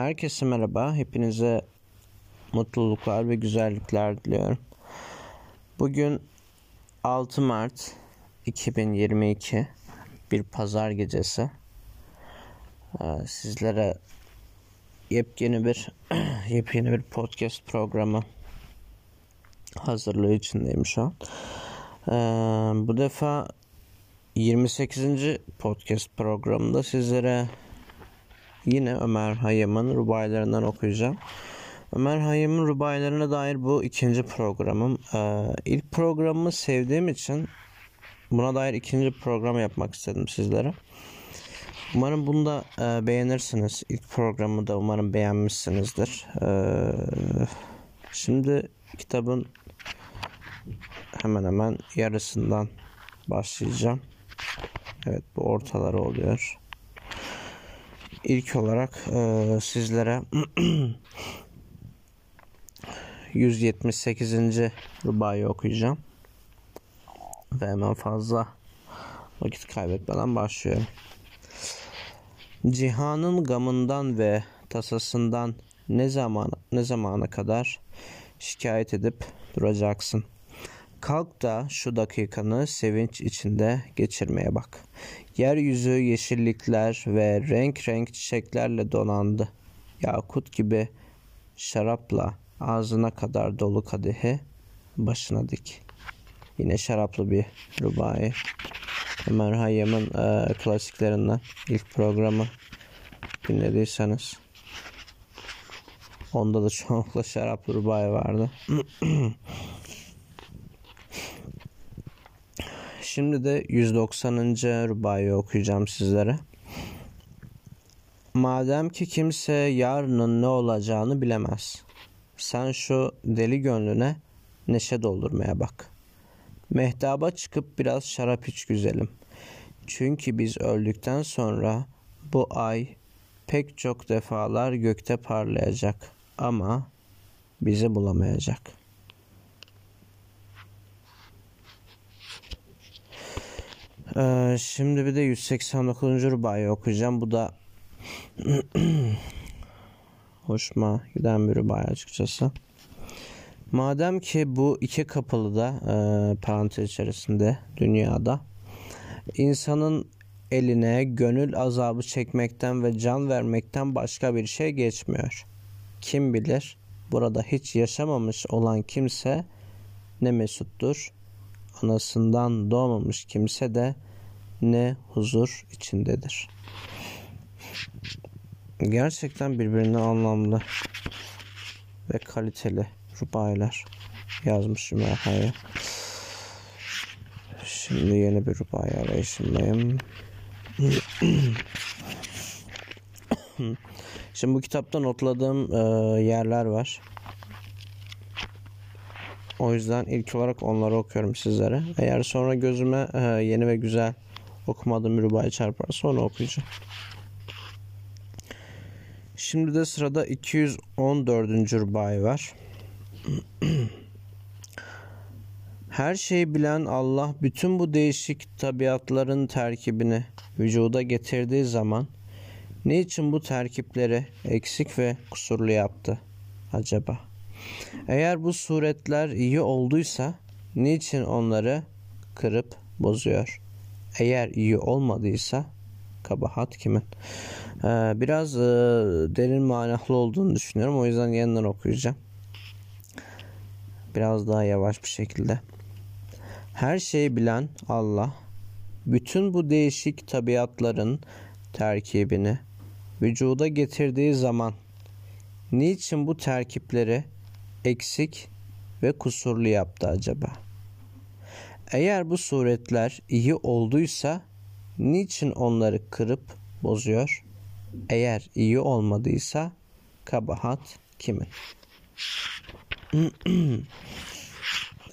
Herkese merhaba. Hepinize mutluluklar ve güzellikler diliyorum. Bugün 6 Mart 2022 bir pazar gecesi. Ee, sizlere yepyeni bir yepyeni bir podcast programı hazırlığı içindeyim şu an. Ee, bu defa 28. podcast programında sizlere yine Ömer Hayyam'ın rubaylarından okuyacağım. Ömer Hayyam'ın rubaylarına dair bu ikinci programım. Ee, ilk programımı sevdiğim için buna dair ikinci program yapmak istedim sizlere. Umarım bunu da e, beğenirsiniz. İlk programı da umarım beğenmişsinizdir. Ee, şimdi kitabın hemen hemen yarısından başlayacağım. Evet bu ortaları oluyor. İlk olarak e, sizlere 178. rubayı okuyacağım. Ve hemen fazla vakit kaybetmeden başlıyorum. Cihanın gamından ve tasasından ne zaman ne zamana kadar şikayet edip duracaksın. Kalk da şu dakikanı sevinç içinde geçirmeye bak. Yeryüzü yeşillikler ve renk renk çiçeklerle donandı. Yakut gibi şarapla ağzına kadar dolu kadehi başına dik. Yine şaraplı bir rubai. Ömer Hayyam'ın e, klasiklerinden ilk programı dinlediyseniz onda da çoğunlukla şaraplı rubai vardı. Şimdi de 190. rubayı okuyacağım sizlere. Madem ki kimse yarının ne olacağını bilemez. Sen şu deli gönlüne neşe doldurmaya bak. Mehtaba çıkıp biraz şarap iç güzelim. Çünkü biz öldükten sonra bu ay pek çok defalar gökte parlayacak ama bizi bulamayacak.'' Ee, şimdi bir de 189. rubayı okuyacağım. Bu da hoşuma giden bir rubay açıkçası. Madem ki bu iki kapılı da e, parantez içerisinde dünyada insanın eline gönül azabı çekmekten ve can vermekten başka bir şey geçmiyor. Kim bilir burada hiç yaşamamış olan kimse ne mesuttur anasından doğmamış kimse de ne huzur içindedir. Gerçekten birbirine anlamlı ve kaliteli rubaylar yazmış Ümeyha'ya. Şimdi yeni bir rubai arayışındayım. Şimdi bu kitapta notladığım e, yerler var. O yüzden ilk olarak onları okuyorum sizlere. Eğer sonra gözüme e, yeni ve güzel okumadığım bir rubayı çarparsa onu okuyacağım. Şimdi de sırada 214. rubayı var. Her şeyi bilen Allah bütün bu değişik tabiatların terkibini vücuda getirdiği zaman ne için bu terkipleri eksik ve kusurlu yaptı acaba? Eğer bu suretler iyi olduysa niçin onları kırıp bozuyor? Eğer iyi olmadıysa kabahat kimin? Ee, biraz e, derin manalı olduğunu düşünüyorum. O yüzden yeniden okuyacağım. Biraz daha yavaş bir şekilde. Her şeyi bilen Allah bütün bu değişik tabiatların terkibini vücuda getirdiği zaman niçin bu terkipleri eksik ve kusurlu yaptı acaba? Eğer bu suretler iyi olduysa niçin onları kırıp bozuyor? Eğer iyi olmadıysa kabahat kimin?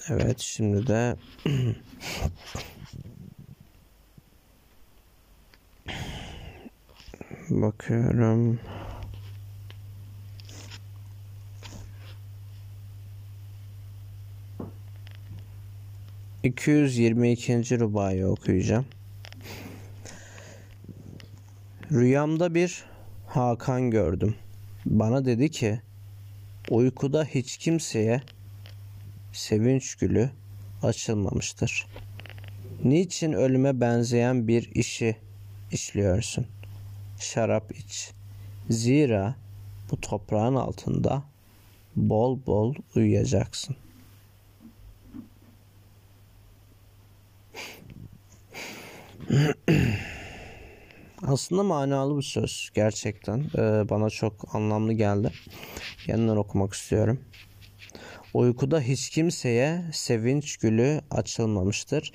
evet şimdi de bakıyorum. 222. rubayı okuyacağım. Rüyamda bir Hakan gördüm. bana dedi ki uykuda hiç kimseye sevinç gülü açılmamıştır. Niçin ölüme benzeyen bir işi işliyorsun? Şarap iç. Zira bu toprağın altında bol bol uyuyacaksın. Aslında manalı bir söz gerçekten. Ee, bana çok anlamlı geldi. Yeniden okumak istiyorum. Uykuda hiç kimseye sevinç gülü açılmamıştır.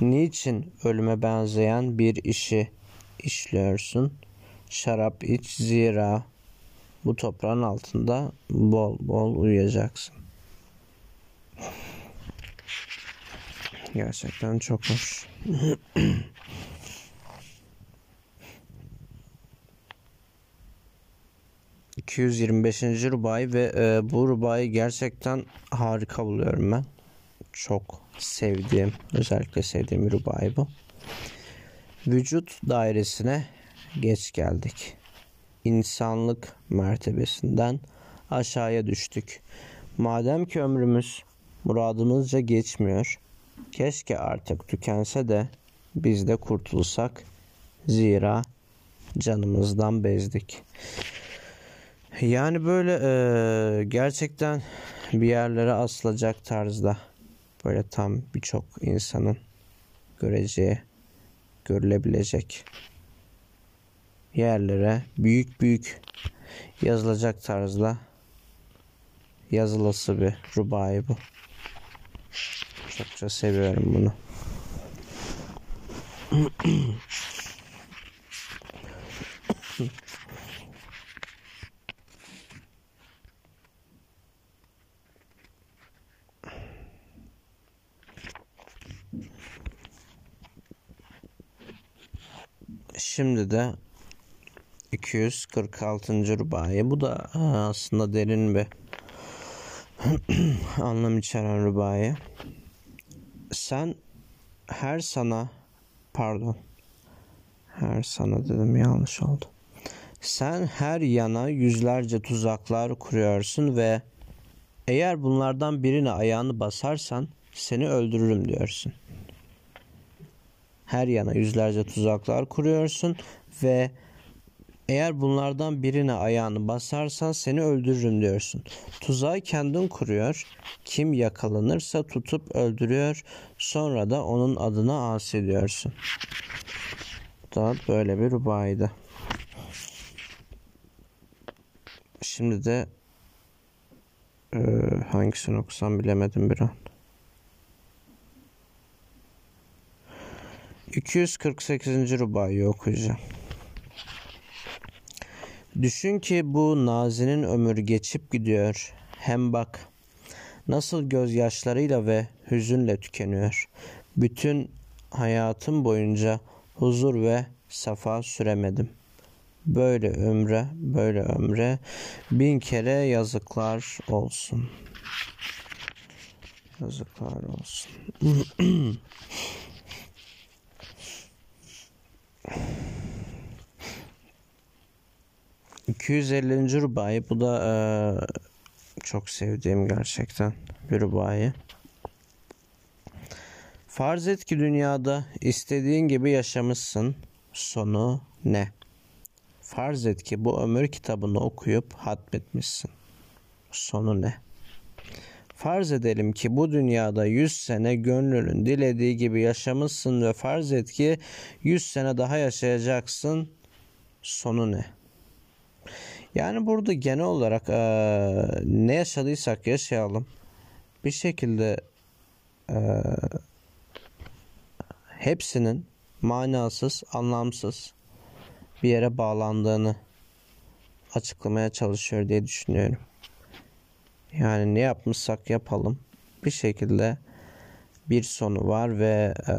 Niçin ölüme benzeyen bir işi işliyorsun? Şarap iç zira bu toprağın altında bol bol uyuyacaksın. Gerçekten çok hoş. 225. Rubai ve e, bu Rubai gerçekten harika buluyorum ben. Çok sevdiğim, özellikle sevdiğim Rubai bu. Vücut dairesine geç geldik. İnsanlık mertebesinden aşağıya düştük. Madem ki ömrümüz muradımızca geçmiyor, keşke artık tükense de biz de kurtulsak. Zira canımızdan bezdik. Yani böyle e, gerçekten bir yerlere asılacak tarzda böyle tam birçok insanın göreceği, görülebilecek yerlere büyük büyük yazılacak tarzda yazılısı bir rubai bu. Çokça seviyorum bunu. Şimdi de 246. rubayı. Bu da aslında derin bir anlam içeren rubayı. Sen her sana pardon her sana dedim yanlış oldu. Sen her yana yüzlerce tuzaklar kuruyorsun ve eğer bunlardan birine ayağını basarsan seni öldürürüm diyorsun. Her yana yüzlerce tuzaklar kuruyorsun ve eğer bunlardan birine ayağını basarsan seni öldürürüm diyorsun. Tuzağı kendin kuruyor. Kim yakalanırsa tutup öldürüyor. Sonra da onun adına as ediyorsun. Da böyle bir rubaydı. Şimdi de e, hangisini okusam bilemedim bir an. 248. rubayı okuyacağım. Düşün ki bu nazinin ömür geçip gidiyor. Hem bak nasıl gözyaşlarıyla ve hüzünle tükeniyor. Bütün hayatım boyunca huzur ve safa süremedim. Böyle ömre, böyle ömre bin kere yazıklar olsun. Yazıklar olsun. 250. rubayı bu da e, çok sevdiğim gerçekten bir rubayı. Farz et ki dünyada istediğin gibi yaşamışsın. Sonu ne? Farz et ki bu ömür kitabını okuyup hatmetmişsin. Sonu ne? Farz edelim ki bu dünyada 100 sene gönlünün dilediği gibi yaşamışsın ve farz et ki 100 sene daha yaşayacaksın. Sonu ne? Yani burada genel olarak e, ne yaşadıysak yaşayalım. Bir şekilde e, hepsinin manasız, anlamsız bir yere bağlandığını açıklamaya çalışıyor diye düşünüyorum. Yani ne yapmışsak yapalım bir şekilde bir sonu var ve e,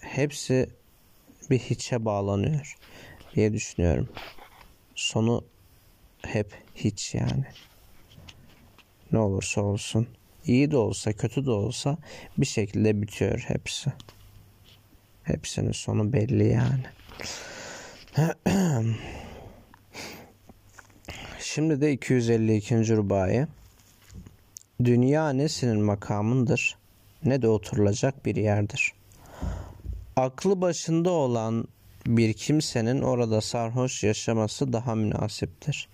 hepsi bir hiçe bağlanıyor diye düşünüyorum sonu hep hiç yani. Ne olursa olsun. iyi de olsa kötü de olsa bir şekilde bitiyor hepsi. Hepsinin sonu belli yani. Şimdi de 252. rubayı. Dünya ne makamındır ne de oturulacak bir yerdir. Aklı başında olan bir kimsenin orada sarhoş yaşaması daha münasiptir.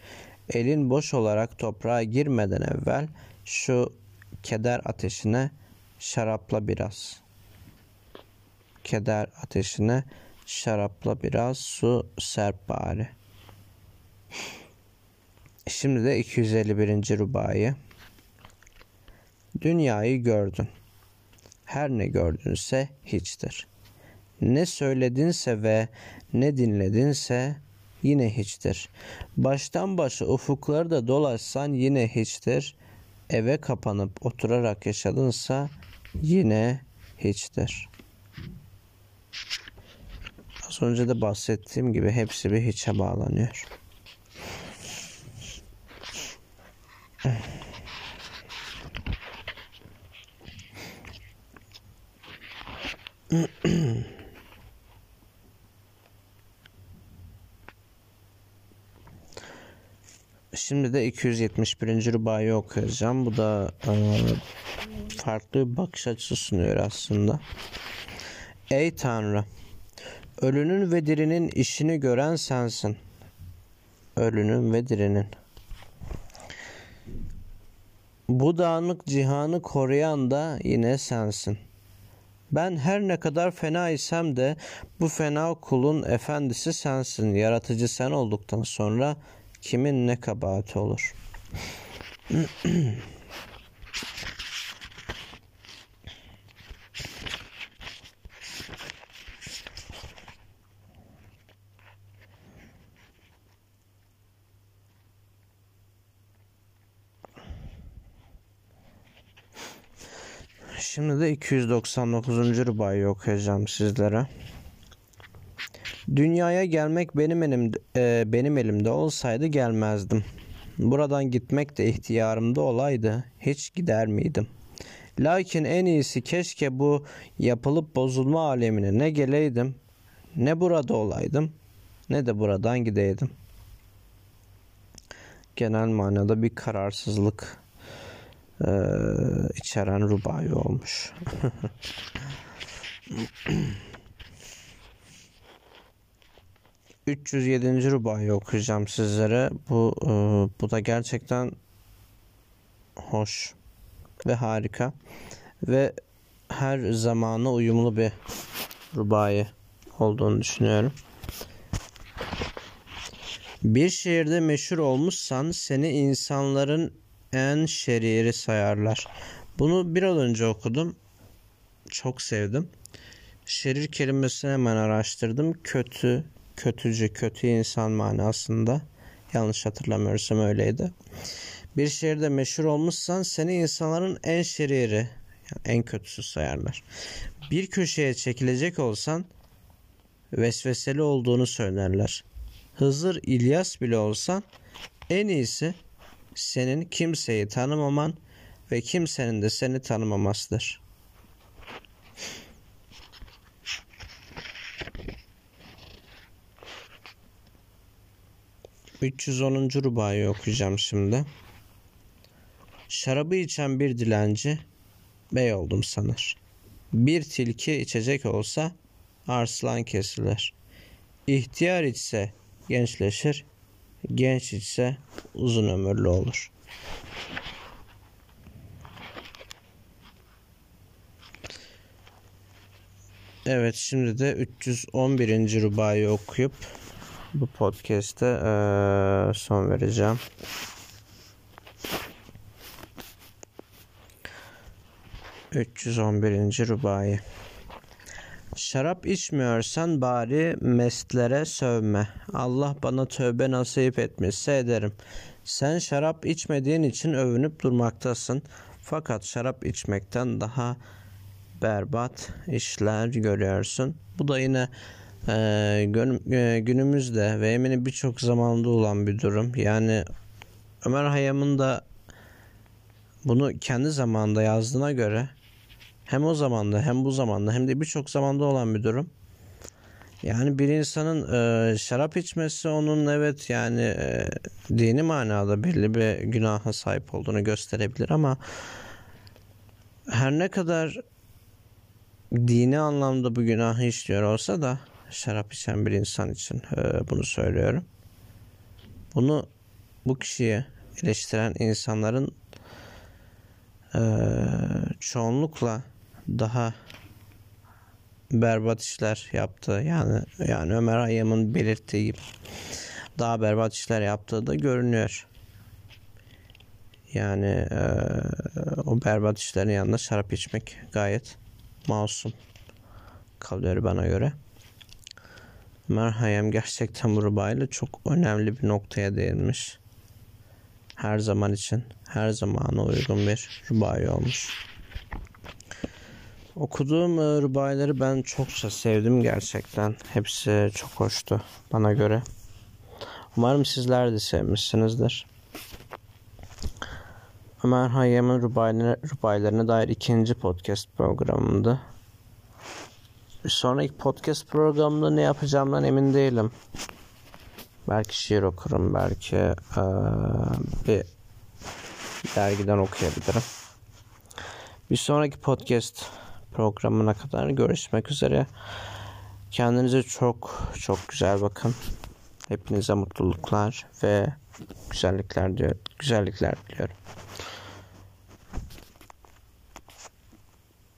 Elin boş olarak toprağa girmeden evvel şu keder ateşine şarapla biraz. Keder ateşine şarapla biraz su serp bari. Şimdi de 251. rubayı. Dünyayı gördün. Her ne gördünse hiçtir. Ne söyledinse ve ne dinledinse yine hiçtir. Baştan başa ufukları da dolaşsan yine hiçtir. Eve kapanıp oturarak yaşadınsa yine hiçtir. Az önce de bahsettiğim gibi hepsi bir hiçe bağlanıyor. Şimdi de 271. rubayı okuyacağım. Bu da e, farklı bir bakış açısı sunuyor aslında. Ey Tanrı! Ölünün ve dirinin işini gören sensin. Ölünün ve dirinin. Bu dağınık cihanı koruyan da yine sensin. Ben her ne kadar fena isem de bu fena kulun efendisi sensin. Yaratıcı sen olduktan sonra kimin ne kabahati olur? Şimdi de 299. rubayı okuyacağım sizlere. Dünyaya gelmek benim elimde, e, benim elimde olsaydı gelmezdim. Buradan gitmek de ihtiyarımda olaydı hiç gider miydim? Lakin en iyisi keşke bu yapılıp bozulma alemine ne geleydim, ne burada olaydım, ne de buradan gideydim. Genel manada bir kararsızlık e, içeren rubai olmuş. 307. rubayı okuyacağım sizlere. Bu e, bu da gerçekten hoş ve harika ve her zamana uyumlu bir rubayı olduğunu düşünüyorum. Bir şehirde meşhur olmuşsan seni insanların en şeriri sayarlar. Bunu biraz önce okudum. Çok sevdim. Şerir kelimesini hemen araştırdım. Kötü, kötücü, kötü insan manasında. Yanlış hatırlamıyorsam öyleydi. Bir şehirde meşhur olmuşsan seni insanların en şeriri, yani en kötüsü sayarlar. Bir köşeye çekilecek olsan vesveseli olduğunu söylerler. Hızır İlyas bile olsan en iyisi senin kimseyi tanımaman ve kimsenin de seni tanımamasıdır. 310. rubayı okuyacağım şimdi. Şarabı içen bir dilenci bey oldum sanır. Bir tilki içecek olsa arslan kesilir. İhtiyar içse gençleşir, genç içse uzun ömürlü olur. Evet şimdi de 311. rubayı okuyup bu podcast'te ee, son vereceğim. ...311. Rubai Şarap içmiyorsan bari mestlere sövme. Allah bana tövbe nasip etmişse ederim. Sen şarap içmediğin için övünüp durmaktasın. Fakat şarap içmekten daha berbat işler görüyorsun. Bu da yine e, günümüzde ve eminim birçok zamanda olan bir durum. Yani Ömer Hayyam'ın da bunu kendi zamanında yazdığına göre hem o zamanda hem bu zamanda hem de birçok zamanda olan bir durum. Yani bir insanın e, şarap içmesi onun evet yani e, dini manada belli bir günaha sahip olduğunu gösterebilir ama her ne kadar dini anlamda bu günahı işliyor olsa da şarap içen bir insan için e, bunu söylüyorum. Bunu bu kişiye eleştiren insanların e, çoğunlukla daha berbat işler yaptı. Yani yani Ömer Hayyam'ın belirttiği daha berbat işler yaptığı da görünüyor. Yani e, o berbat işlerin yanında şarap içmek gayet masum kalıyor bana göre. Ömer Hayyam gerçekten bu rubayla çok önemli bir noktaya değinmiş. Her zaman için, her zamana uygun bir rubai olmuş. Okuduğum e, rubayları ben çokça sevdim gerçekten. Hepsi çok hoştu bana göre. Umarım sizler de sevmişsinizdir. Ömer Hayyam'ın rubaylarına, rubaylarına dair ikinci podcast programımdı. Bir sonraki podcast programında ne yapacağımdan emin değilim. Belki şiir okurum, belki ee, bir dergiden okuyabilirim. Bir sonraki podcast programına kadar görüşmek üzere. Kendinize çok çok güzel bakın. Hepinize mutluluklar ve güzellikler diyor, güzellikler diliyorum.